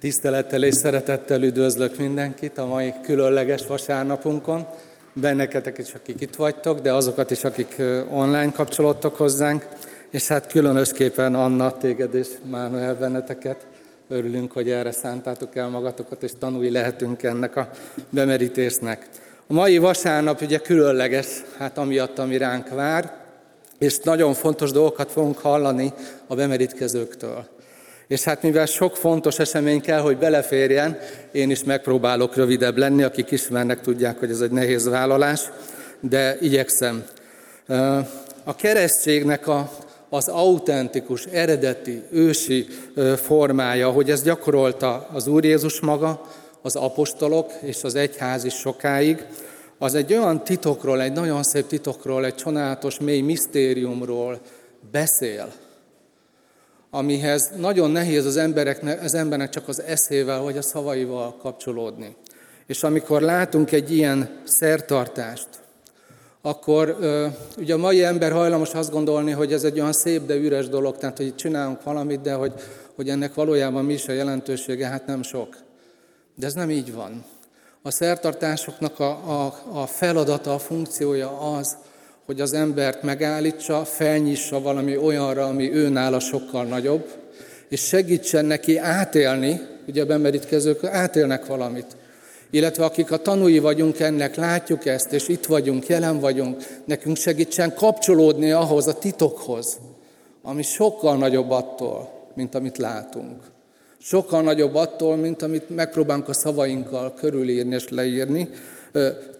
Tisztelettel és szeretettel üdvözlök mindenkit a mai különleges vasárnapunkon. Benneket is, akik itt vagytok, de azokat is, akik online kapcsolódtak hozzánk. És hát különösképpen Anna, téged és Mánuel benneteket. Örülünk, hogy erre szántátok el magatokat, és tanulni lehetünk ennek a bemerítésnek. A mai vasárnap ugye különleges, hát amiatt, ami ránk vár, és nagyon fontos dolgokat fogunk hallani a bemerítkezőktől. És hát mivel sok fontos esemény kell, hogy beleférjen, én is megpróbálok rövidebb lenni, akik ismernek, tudják, hogy ez egy nehéz vállalás, de igyekszem. A keresztségnek a, az autentikus, eredeti, ősi formája, hogy ez gyakorolta az Úr Jézus maga, az apostolok és az egyház is sokáig, az egy olyan titokról, egy nagyon szép titokról, egy csodálatos mély misztériumról beszél, amihez nagyon nehéz az, embereknek, az embernek csak az eszével vagy a szavaival kapcsolódni. És amikor látunk egy ilyen szertartást, akkor ugye a mai ember hajlamos azt gondolni, hogy ez egy olyan szép, de üres dolog, tehát hogy csinálunk valamit, de hogy, hogy ennek valójában mi is a jelentősége, hát nem sok. De ez nem így van. A szertartásoknak a, a, a feladata, a funkciója az, hogy az embert megállítsa, felnyissa valami olyanra, ami őnála sokkal nagyobb, és segítsen neki átélni, ugye a bemerítkezők átélnek valamit. Illetve akik a tanúi vagyunk ennek, látjuk ezt, és itt vagyunk, jelen vagyunk, nekünk segítsen kapcsolódni ahhoz a titokhoz, ami sokkal nagyobb attól, mint amit látunk. Sokkal nagyobb attól, mint amit megpróbálunk a szavainkkal körülírni és leírni.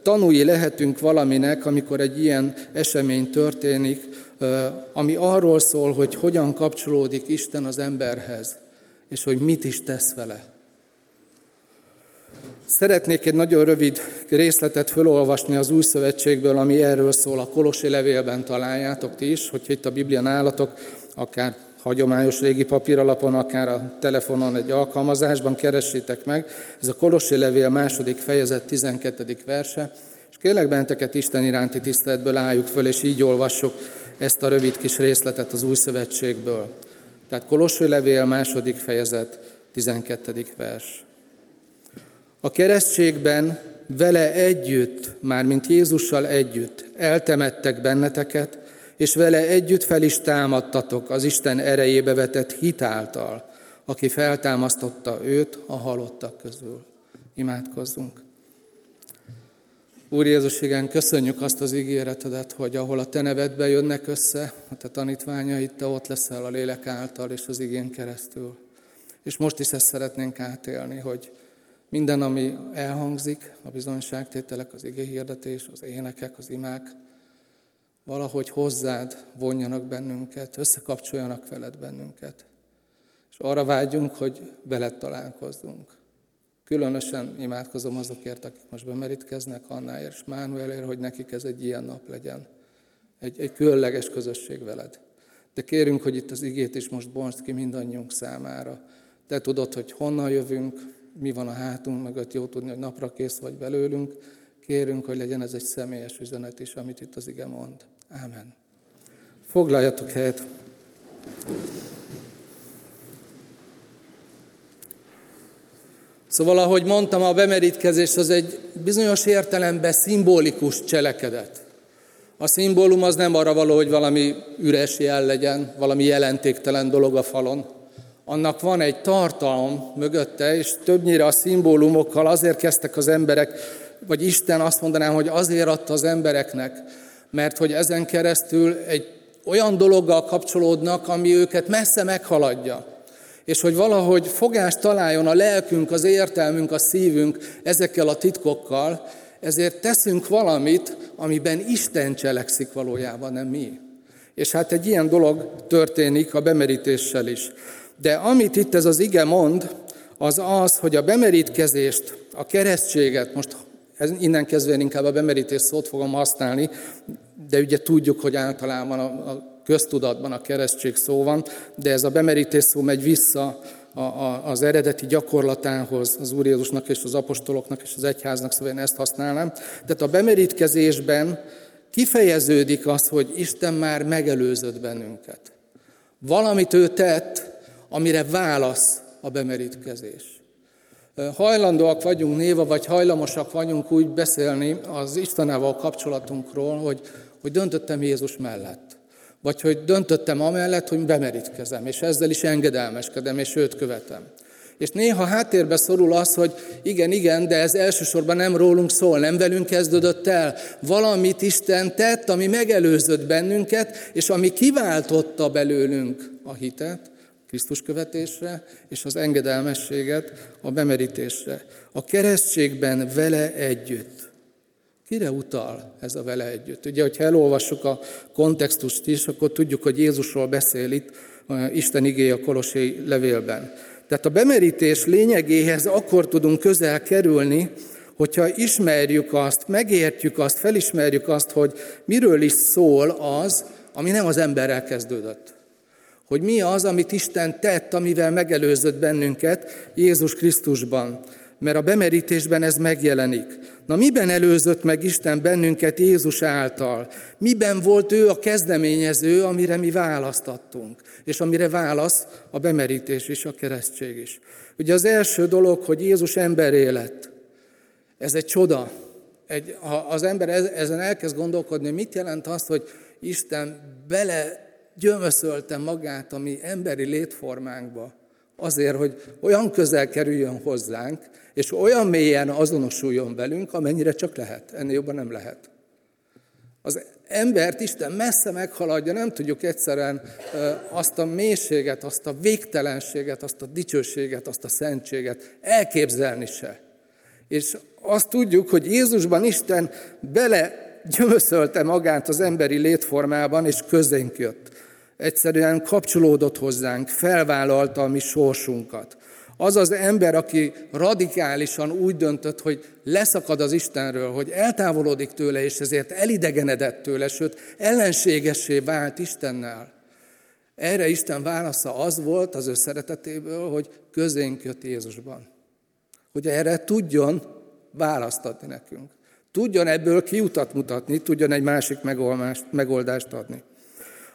Tanúi lehetünk valaminek, amikor egy ilyen esemény történik, ami arról szól, hogy hogyan kapcsolódik Isten az emberhez, és hogy mit is tesz vele. Szeretnék egy nagyon rövid részletet felolvasni az Új Szövetségből, ami erről szól, a Kolossi levélben találjátok ti is, hogyha itt a Biblia nálatok, akár hagyományos régi papíralapon, akár a telefonon egy alkalmazásban keressétek meg. Ez a Kolossi levél második fejezet 12. verse, és kérlek benteket Isten iránti tiszteletből álljuk föl, és így olvassuk ezt a rövid kis részletet az Új Szövetségből. Tehát Kolossi levél második fejezet 12. vers. A keresztségben vele együtt, mármint Jézussal együtt eltemettek benneteket, és vele együtt fel is támadtatok az Isten erejébe vetett hitáltal, aki feltámasztotta őt a halottak közül. Imádkozzunk. Úr Jézus, igen, köszönjük azt az ígéretedet, hogy ahol a Te nevedbe jönnek össze, a Te tanítványaid, Te ott leszel a lélek által és az igén keresztül. És most is ezt szeretnénk átélni, hogy minden, ami elhangzik, a bizonyságtételek, az igé hirdetés, az énekek, az imák, valahogy hozzád vonjanak bennünket, összekapcsoljanak veled bennünket. És arra vágyunk, hogy veled találkozzunk. Különösen imádkozom azokért, akik most bemerítkeznek, Annáért és Mánuelért, hogy nekik ez egy ilyen nap legyen. Egy, egy különleges közösség veled. De kérünk, hogy itt az igét is most bontsd ki mindannyiunk számára. Te tudod, hogy honnan jövünk, mi van a hátunk mögött, jó tudni, hogy napra kész vagy belőlünk. Kérünk, hogy legyen ez egy személyes üzenet is, amit itt az ige mond. Ámen. Foglaljatok helyet. Szóval, ahogy mondtam, a bemerítkezés az egy bizonyos értelemben szimbolikus cselekedet. A szimbólum az nem arra való, hogy valami üres jel legyen, valami jelentéktelen dolog a falon. Annak van egy tartalom mögötte, és többnyire a szimbólumokkal azért kezdtek az emberek, vagy Isten azt mondanám, hogy azért adta az embereknek, mert hogy ezen keresztül egy olyan dologgal kapcsolódnak, ami őket messze meghaladja. És hogy valahogy fogást találjon a lelkünk, az értelmünk, a szívünk ezekkel a titkokkal, ezért teszünk valamit, amiben Isten cselekszik valójában, nem mi. És hát egy ilyen dolog történik a bemerítéssel is. De amit itt ez az ige mond, az az, hogy a bemerítkezést, a keresztséget, most ez innen kezdve inkább a bemerítés szót fogom használni, de ugye tudjuk, hogy általában a, a köztudatban a keresztség szó van, de ez a bemerítés szó megy vissza a, a, az eredeti gyakorlatához, az Úr Jézusnak és az apostoloknak és az egyháznak, szóval én ezt használnám. Tehát a bemerítkezésben kifejeződik az, hogy Isten már megelőzött bennünket. Valamit ő tett, amire válasz a bemerítkezés. Hajlandóak vagyunk néva, vagy hajlamosak vagyunk úgy beszélni az Istenával kapcsolatunkról, hogy, hogy döntöttem Jézus mellett. Vagy hogy döntöttem amellett, hogy bemerítkezem, és ezzel is engedelmeskedem, és őt követem. És néha háttérbe szorul az, hogy igen, igen, de ez elsősorban nem rólunk szól, nem velünk kezdődött el. Valamit Isten tett, ami megelőzött bennünket, és ami kiváltotta belőlünk a hitet, Krisztus követésre, és az engedelmességet a bemerítésre. A keresztségben vele együtt. Kire utal ez a vele együtt? Ugye, hogyha elolvassuk a kontextust is, akkor tudjuk, hogy Jézusról beszél itt Isten igéje a Kolossé levélben. Tehát a bemerítés lényegéhez akkor tudunk közel kerülni, hogyha ismerjük azt, megértjük azt, felismerjük azt, hogy miről is szól az, ami nem az emberrel kezdődött. Hogy mi az, amit Isten tett, amivel megelőzött bennünket Jézus Krisztusban. Mert a bemerítésben ez megjelenik. Na miben előzött meg Isten bennünket Jézus által? Miben volt ő a kezdeményező, amire mi választattunk? És amire válasz a bemerítés és a keresztség is. Ugye az első dolog, hogy Jézus emberé lett. Ez egy csoda. Egy, ha az ember ezen elkezd gondolkodni, mit jelent az, hogy Isten bele gyömöszölte magát a mi emberi létformánkba, azért, hogy olyan közel kerüljön hozzánk, és olyan mélyen azonosuljon velünk, amennyire csak lehet. Ennél jobban nem lehet. Az embert Isten messze meghaladja, nem tudjuk egyszerűen azt a mélységet, azt a végtelenséget, azt a dicsőséget, azt a szentséget elképzelni se. És azt tudjuk, hogy Jézusban Isten bele gyömöszölte magát az emberi létformában, és közénk jött. Egyszerűen kapcsolódott hozzánk, felvállalta a mi sorsunkat. Az az ember, aki radikálisan úgy döntött, hogy leszakad az Istenről, hogy eltávolodik tőle, és ezért elidegenedett tőle, sőt, ellenségessé vált Istennel. Erre Isten válasza az volt az ő szeretetéből, hogy közénk jött Jézusban. Hogy erre tudjon választ adni nekünk. Tudjon ebből kiutat mutatni, tudjon egy másik megoldást adni.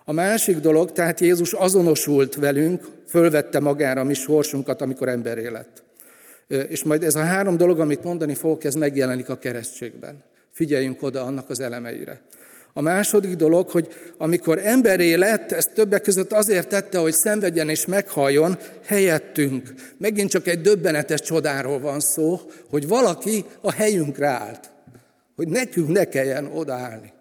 A másik dolog, tehát Jézus azonosult velünk, fölvette magára a mi sorsunkat, amikor emberé lett. És majd ez a három dolog, amit mondani fogok, ez megjelenik a keresztségben. Figyeljünk oda annak az elemeire. A második dolog, hogy amikor emberé lett, ezt többek között azért tette, hogy szenvedjen és meghalljon helyettünk. Megint csak egy döbbenetes csodáról van szó, hogy valaki a helyünkre állt. Hogy nekünk ne kelljen odaállni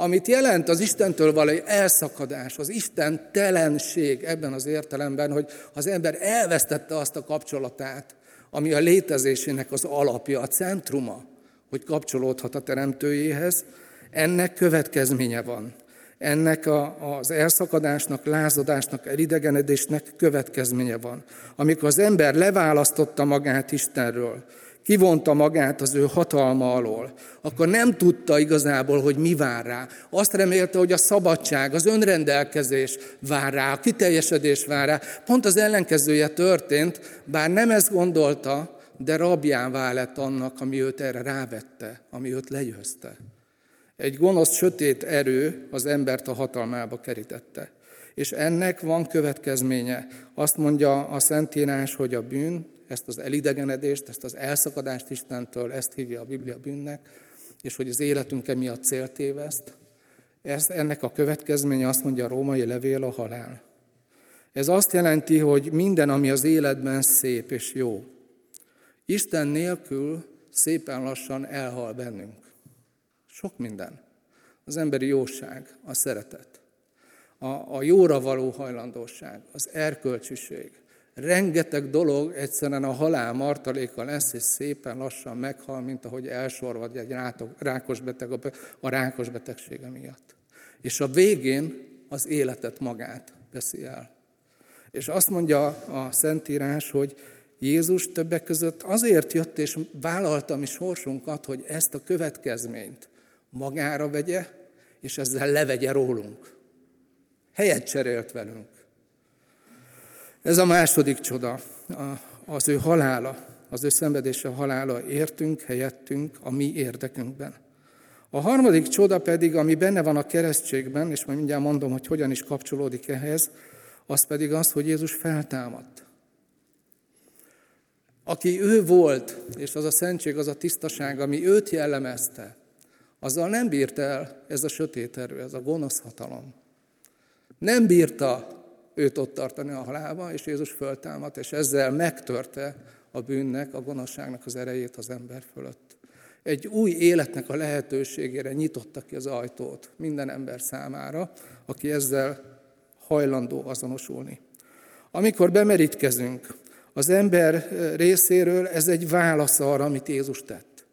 amit jelent az Istentől való elszakadás, az Isten telenség ebben az értelemben, hogy az ember elvesztette azt a kapcsolatát, ami a létezésének az alapja, a centruma, hogy kapcsolódhat a teremtőjéhez, ennek következménye van. Ennek a, az elszakadásnak, lázadásnak, elidegenedésnek következménye van. Amikor az ember leválasztotta magát Istenről, kivonta magát az ő hatalma alól, akkor nem tudta igazából, hogy mi vár rá. Azt remélte, hogy a szabadság, az önrendelkezés vár rá, a kiteljesedés vár rá. Pont az ellenkezője történt, bár nem ezt gondolta, de rabjává lett annak, ami őt erre rávette, ami őt legyőzte. Egy gonosz, sötét erő az embert a hatalmába kerítette. És ennek van következménye. Azt mondja a Szentírás, hogy a bűn ezt az elidegenedést, ezt az elszakadást Istentől, ezt hívja a Biblia bűnnek, és hogy az életünk emiatt célt éveszt. Ez, ennek a következménye azt mondja a római levél a halál. Ez azt jelenti, hogy minden, ami az életben szép és jó, Isten nélkül szépen lassan elhal bennünk. Sok minden. Az emberi jóság, a szeretet, a, a jóra való hajlandóság, az erkölcsiség, rengeteg dolog egyszerűen a halál martaléka lesz, és szépen lassan meghal, mint ahogy elsorvad egy rákos beteg a rákos betegsége miatt. És a végén az életet magát veszi el. És azt mondja a Szentírás, hogy Jézus többek között azért jött és vállalta mi sorsunkat, hogy ezt a következményt magára vegye, és ezzel levegye rólunk. Helyet cserélt velünk. Ez a második csoda, az ő halála, az ő szenvedése halála értünk, helyettünk, a mi érdekünkben. A harmadik csoda pedig, ami benne van a keresztségben, és majd mindjárt mondom, hogy hogyan is kapcsolódik ehhez, az pedig az, hogy Jézus feltámadt. aki ő volt, és az a szentség, az a tisztaság, ami őt jellemezte, azzal nem bírta el ez a sötét erő, ez a gonosz hatalom. Nem bírta őt ott tartani a halálba, és Jézus föltámadt, és ezzel megtörte a bűnnek, a gonoszságnak az erejét az ember fölött. Egy új életnek a lehetőségére nyitotta ki az ajtót minden ember számára, aki ezzel hajlandó azonosulni. Amikor bemerítkezünk, az ember részéről ez egy válasz arra, amit Jézus tett.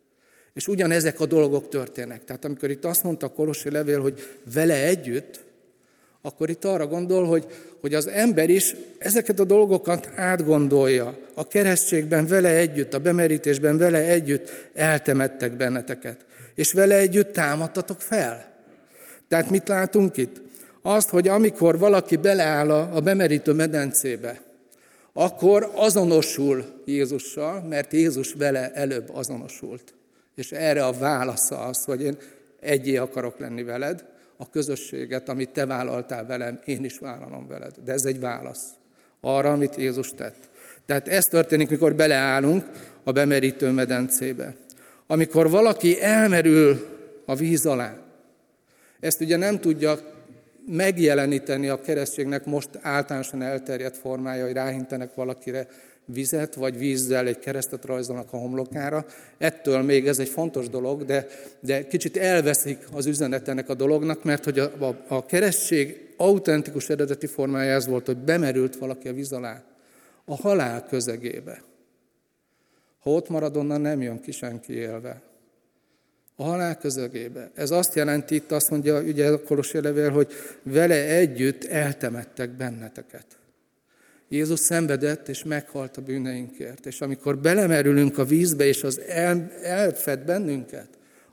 És ugyanezek a dolgok történnek. Tehát amikor itt azt mondta a Kolossi levél, hogy vele együtt, akkor itt arra gondol, hogy, hogy az ember is ezeket a dolgokat átgondolja. A keresztségben vele együtt, a bemerítésben vele együtt eltemettek benneteket. És vele együtt támadtatok fel. Tehát mit látunk itt? Azt, hogy amikor valaki beleáll a bemerítő medencébe, akkor azonosul Jézussal, mert Jézus vele előbb azonosult. És erre a válasza az, hogy én egyé akarok lenni veled, a közösséget, amit te vállaltál velem, én is vállalom veled. De ez egy válasz arra, amit Jézus tett. Tehát ez történik, mikor beleállunk a bemerítő medencébe. Amikor valaki elmerül a víz alá, ezt ugye nem tudja megjeleníteni a keresztségnek most általánosan elterjedt formája, hogy ráhintenek valakire vizet, vagy vízzel egy keresztet rajzolnak a homlokára. Ettől még ez egy fontos dolog, de, de kicsit elveszik az üzenet ennek a dolognak, mert hogy a, a, a keresztség autentikus eredeti formája ez volt, hogy bemerült valaki a víz alá, a halál közegébe. Ha ott marad, onnan nem jön ki senki élve. A halál közegébe. Ez azt jelenti, itt azt mondja ugye a Kolossi levél, hogy vele együtt eltemettek benneteket. Jézus szenvedett és meghalt a bűneinkért. És amikor belemerülünk a vízbe, és az el, elfed bennünket,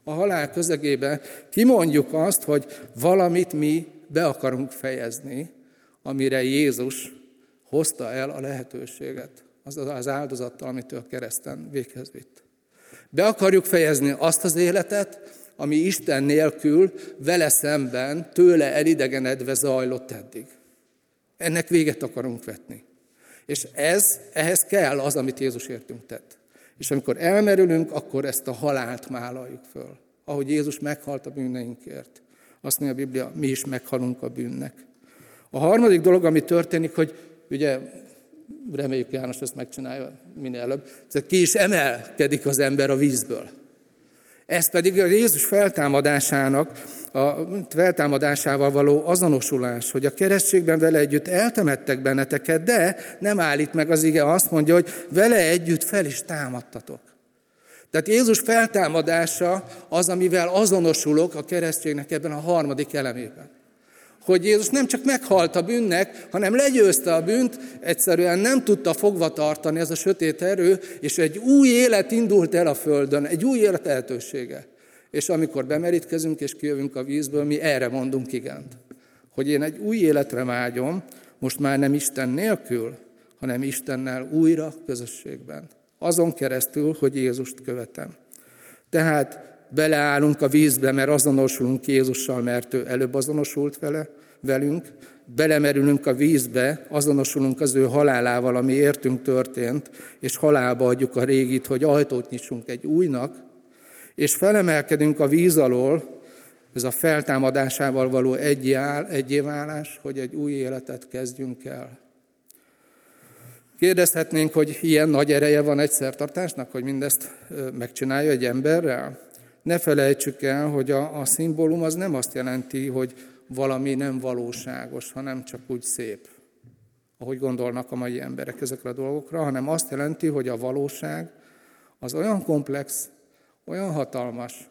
a halál közegébe, kimondjuk azt, hogy valamit mi be akarunk fejezni, amire Jézus hozta el a lehetőséget, az az áldozattal, amit ő a kereszten véghez vitt. Be akarjuk fejezni azt az életet, ami Isten nélkül, vele szemben, tőle elidegenedve zajlott eddig. Ennek véget akarunk vetni. És ez, ehhez kell az, amit Jézus értünk tett. És amikor elmerülünk, akkor ezt a halált málaljuk föl. Ahogy Jézus meghalt a bűneinkért. Azt mondja a Biblia, mi is meghalunk a bűnnek. A harmadik dolog, ami történik, hogy ugye reméljük János ezt megcsinálja minél előbb, ki is emelkedik az ember a vízből. Ez pedig a Jézus feltámadásának, a feltámadásával való azonosulás, hogy a keresztségben vele együtt eltemettek benneteket, de nem állít meg az ige, azt mondja, hogy vele együtt fel is támadtatok. Tehát Jézus feltámadása az, amivel azonosulok a keresztségnek ebben a harmadik elemében hogy Jézus nem csak meghalt a bűnnek, hanem legyőzte a bűnt, egyszerűen nem tudta fogva tartani ez a sötét erő, és egy új élet indult el a Földön, egy új élet lehetősége. És amikor bemerítkezünk és kijövünk a vízből, mi erre mondunk igent. Hogy én egy új életre vágyom, most már nem Isten nélkül, hanem Istennel újra közösségben. Azon keresztül, hogy Jézust követem. Tehát beleállunk a vízbe, mert azonosulunk Jézussal, mert ő előbb azonosult vele, velünk, belemerülünk a vízbe, azonosulunk az ő halálával, ami értünk történt, és halálba adjuk a régit, hogy ajtót nyissunk egy újnak, és felemelkedünk a víz alól, ez a feltámadásával való egyéválás, hogy egy új életet kezdjünk el. Kérdezhetnénk, hogy ilyen nagy ereje van egy szertartásnak, hogy mindezt megcsinálja egy emberrel? Ne felejtsük el, hogy a, a szimbólum az nem azt jelenti, hogy valami nem valóságos, hanem csak úgy szép, ahogy gondolnak a mai emberek ezekre a dolgokra, hanem azt jelenti, hogy a valóság az olyan komplex, olyan hatalmas,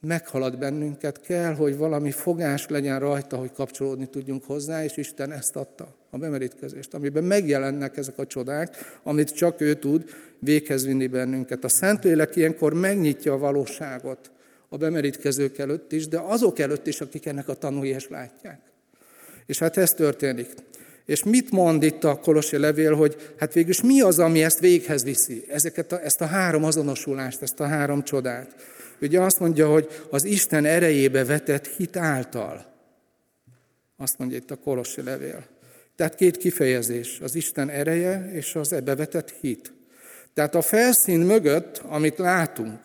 meghalad bennünket, kell, hogy valami fogás legyen rajta, hogy kapcsolódni tudjunk hozzá, és Isten ezt adta, a bemerítkezést, amiben megjelennek ezek a csodák, amit csak ő tud véghez vinni bennünket. A Szentlélek ilyenkor megnyitja a valóságot, a bemerítkezők előtt is, de azok előtt is, akik ennek a tanúi és látják. És hát ez történik. És mit mond itt a Kolossi levél, hogy hát végülis mi az, ami ezt véghez viszi? Ezeket a, ezt a három azonosulást, ezt a három csodát. Ugye azt mondja, hogy az Isten erejébe vetett hit által. Azt mondja itt a Kolossi levél. Tehát két kifejezés, az Isten ereje és az ebbe vetett hit. Tehát a felszín mögött, amit látunk,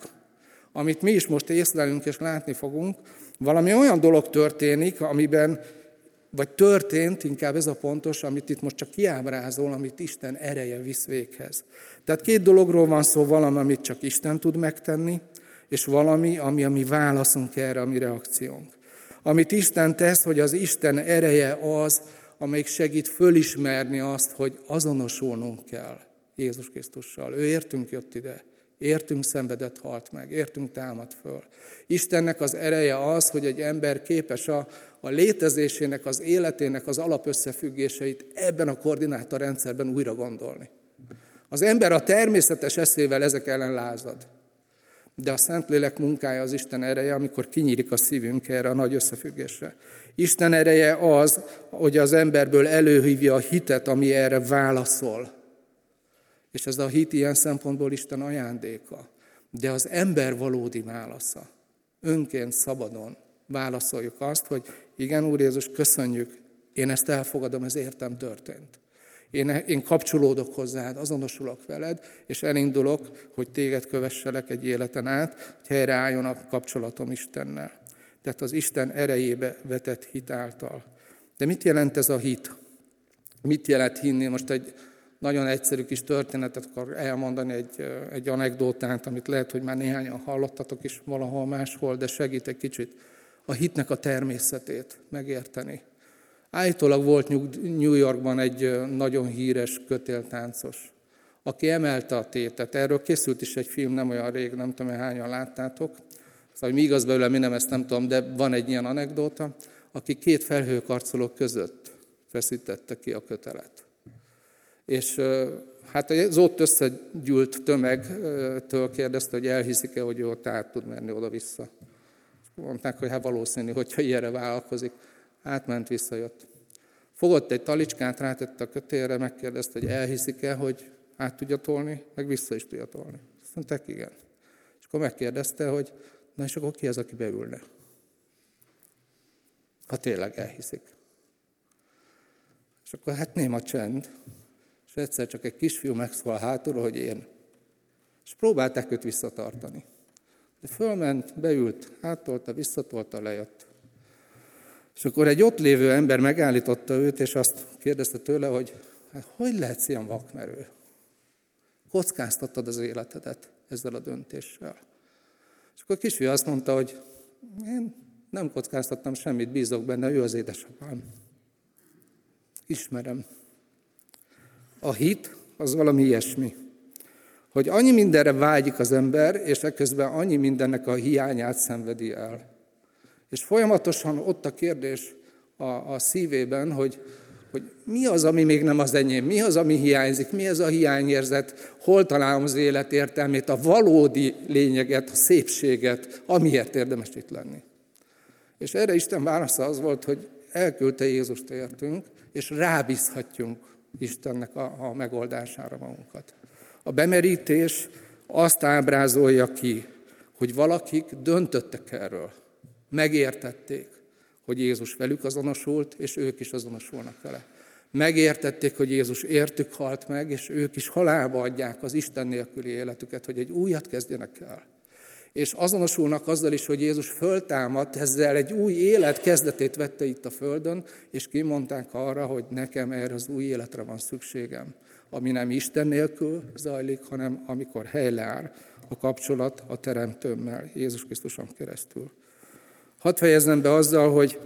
amit mi is most észlelünk és látni fogunk, valami olyan dolog történik, amiben, vagy történt, inkább ez a pontos, amit itt most csak kiábrázol, amit Isten ereje visz véghez. Tehát két dologról van szó, valami, amit csak Isten tud megtenni, és valami, ami a mi válaszunk erre, a mi reakciónk. Amit Isten tesz, hogy az Isten ereje az, amelyik segít fölismerni azt, hogy azonosulnunk kell Jézus Krisztussal. Ő értünk jött ide. Értünk szenvedett, halt meg, értünk támad föl. Istennek az ereje az, hogy egy ember képes a, a létezésének, az életének az alapösszefüggéseit ebben a koordinátorrendszerben újra gondolni. Az ember a természetes eszével ezek ellen lázad. De a Szentlélek munkája az Isten ereje, amikor kinyílik a szívünk erre a nagy összefüggésre. Isten ereje az, hogy az emberből előhívja a hitet, ami erre válaszol. És ez a hit ilyen szempontból Isten ajándéka. De az ember valódi válasza. Önként, szabadon válaszoljuk azt, hogy igen, Úr Jézus, köszönjük, én ezt elfogadom, ez értem történt. Én, én kapcsolódok hozzád, azonosulok veled, és elindulok, hogy téged kövesselek egy életen át, hogy helyreálljon a kapcsolatom Istennel. Tehát az Isten erejébe vetett hit által. De mit jelent ez a hit? Mit jelent hinni? Most egy nagyon egyszerű kis történetet akar elmondani, egy, egy anekdótát, amit lehet, hogy már néhányan hallottatok is valahol máshol, de segít egy kicsit a hitnek a természetét megérteni. Állítólag volt New Yorkban egy nagyon híres kötéltáncos, aki emelte a tétet. Erről készült is egy film nem olyan rég, nem tudom, hányan láttátok. Szóval mi igaz belőle, mi nem, ezt nem tudom, de van egy ilyen anekdóta, aki két felhőkarcoló között feszítette ki a kötelet. És hát az ott összegyűlt tömegtől kérdezte, hogy elhiszik-e, hogy ő ott át tud menni oda-vissza. Mondták, hogy hát valószínű, hogyha ilyenre vállalkozik. Átment, visszajött. Fogott egy talicskát, rátette a kötélre, megkérdezte, hogy elhiszik-e, hogy át tudja tolni, meg vissza is tudja tolni. Azt mondták, igen. És akkor megkérdezte, hogy na és akkor ki az, aki beülne? Ha tényleg elhiszik. És akkor hát néma csend. És egyszer csak egy kisfiú megszól hátulról, hogy én. És próbálták őt visszatartani. De fölment, beült, áttolta, visszatolta, lejött. És akkor egy ott lévő ember megállította őt, és azt kérdezte tőle, hogy hát hogy lehetsz ilyen vakmerő? Kockáztattad az életedet ezzel a döntéssel. És akkor a kisfiú azt mondta, hogy én nem kockáztattam semmit, bízok benne, ő az édesapám. Ismerem. A hit az valami ilyesmi, hogy annyi mindenre vágyik az ember, és ekközben annyi mindennek a hiányát szenvedi el. És folyamatosan ott a kérdés a, a szívében, hogy, hogy mi az, ami még nem az enyém, mi az, ami hiányzik, mi ez a hiányérzet, hol találom az élet értelmét, a valódi lényeget, a szépséget, amiért érdemes itt lenni. És erre Isten válasza az volt, hogy elküldte Jézust értünk, és rábízhatjunk Istennek a, a megoldására magunkat. A bemerítés azt ábrázolja ki, hogy valakik döntöttek erről, megértették, hogy Jézus velük azonosult, és ők is azonosulnak vele. Megértették, hogy Jézus értük halt meg, és ők is halálba adják az Isten nélküli életüket, hogy egy újat kezdjenek el. És azonosulnak azzal is, hogy Jézus föltámadt, ezzel egy új élet kezdetét vette itt a Földön, és kimondták arra, hogy nekem erre az új életre van szükségem, ami nem Isten nélkül zajlik, hanem amikor helyleáll a kapcsolat a Teremtőmmel, Jézus Krisztuson keresztül. Hadd fejezzem be azzal, hogy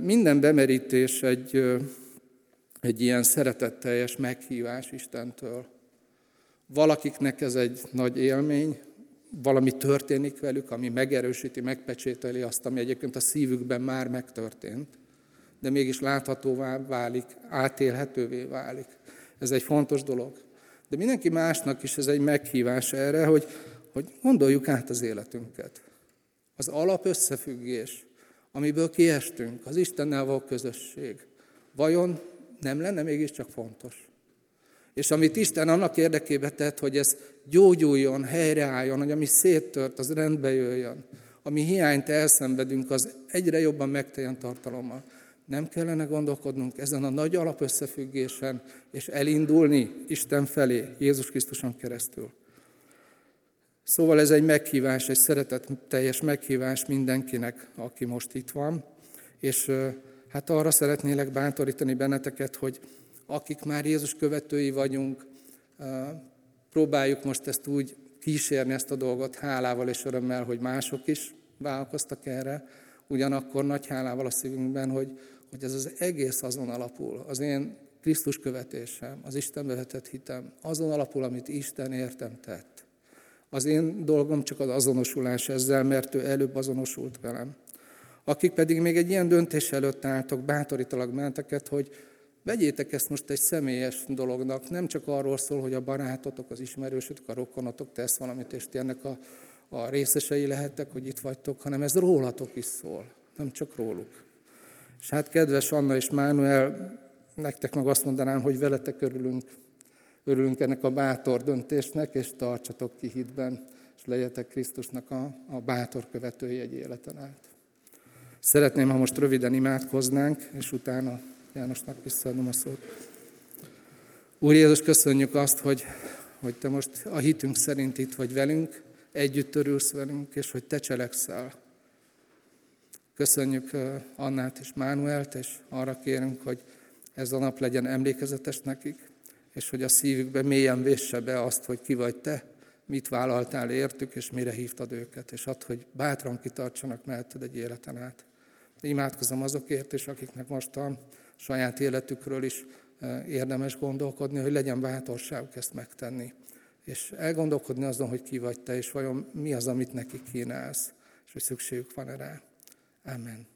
minden bemerítés egy, egy ilyen szeretetteljes meghívás Istentől. Valakiknek ez egy nagy élmény, valami történik velük, ami megerősíti, megpecsételi azt, ami egyébként a szívükben már megtörtént, de mégis láthatóvá válik, átélhetővé válik. Ez egy fontos dolog. De mindenki másnak is ez egy meghívás erre, hogy, hogy gondoljuk át az életünket. Az alapösszefüggés, amiből kiestünk, az Istennel való közösség, vajon nem lenne mégiscsak fontos? És amit Isten annak érdekébe tett, hogy ez gyógyuljon, helyreálljon, hogy ami széttört, az rendbe jöjjön, ami hiányt elszenvedünk, az egyre jobban megteljen tartalommal. Nem kellene gondolkodnunk ezen a nagy alapösszefüggésen, és elindulni Isten felé, Jézus Krisztuson keresztül. Szóval ez egy meghívás, egy szeretetteljes meghívás mindenkinek, aki most itt van, és hát arra szeretnélek bántorítani benneteket, hogy akik már Jézus követői vagyunk, próbáljuk most ezt úgy kísérni ezt a dolgot hálával és örömmel, hogy mások is vállalkoztak erre, ugyanakkor nagy hálával a szívünkben, hogy, hogy ez az egész azon alapul, az én Krisztus követésem, az Istenbe vetett hitem, azon alapul, amit Isten értem tett. Az én dolgom csak az azonosulás ezzel, mert ő előbb azonosult velem. Akik pedig még egy ilyen döntés előtt álltok, bátorítalak benneteket, hogy vegyétek ezt most egy személyes dolognak, nem csak arról szól, hogy a barátotok, az ismerősötök, a rokonotok tesz valamit, és ti ennek a, a részesei lehettek, hogy itt vagytok, hanem ez rólatok is szól, nem csak róluk. És hát kedves Anna és Mánuel, nektek meg azt mondanám, hogy veletek örülünk, örülünk ennek a bátor döntésnek, és tartsatok ki hitben, és legyetek Krisztusnak a, a bátor követői egy életen át. Szeretném, ha most röviden imádkoznánk, és utána Jánosnak visszaadom a szót. Úr Jézus, köszönjük azt, hogy, hogy Te most a hitünk szerint itt vagy velünk, együtt örülsz velünk, és hogy Te cselekszel. Köszönjük Annát és Mánuelt, és arra kérünk, hogy ez a nap legyen emlékezetes nekik, és hogy a szívükbe mélyen vésse be azt, hogy ki vagy Te, mit vállaltál értük, és mire hívtad őket, és add, hogy bátran kitartsanak melletted egy életen át. Imádkozom azokért is, akiknek most a saját életükről is érdemes gondolkodni, hogy legyen bátorságuk ezt megtenni. És elgondolkodni azon, hogy ki vagy te, és vajon mi az, amit neki kínálsz, és hogy szükségük van erre. Amen.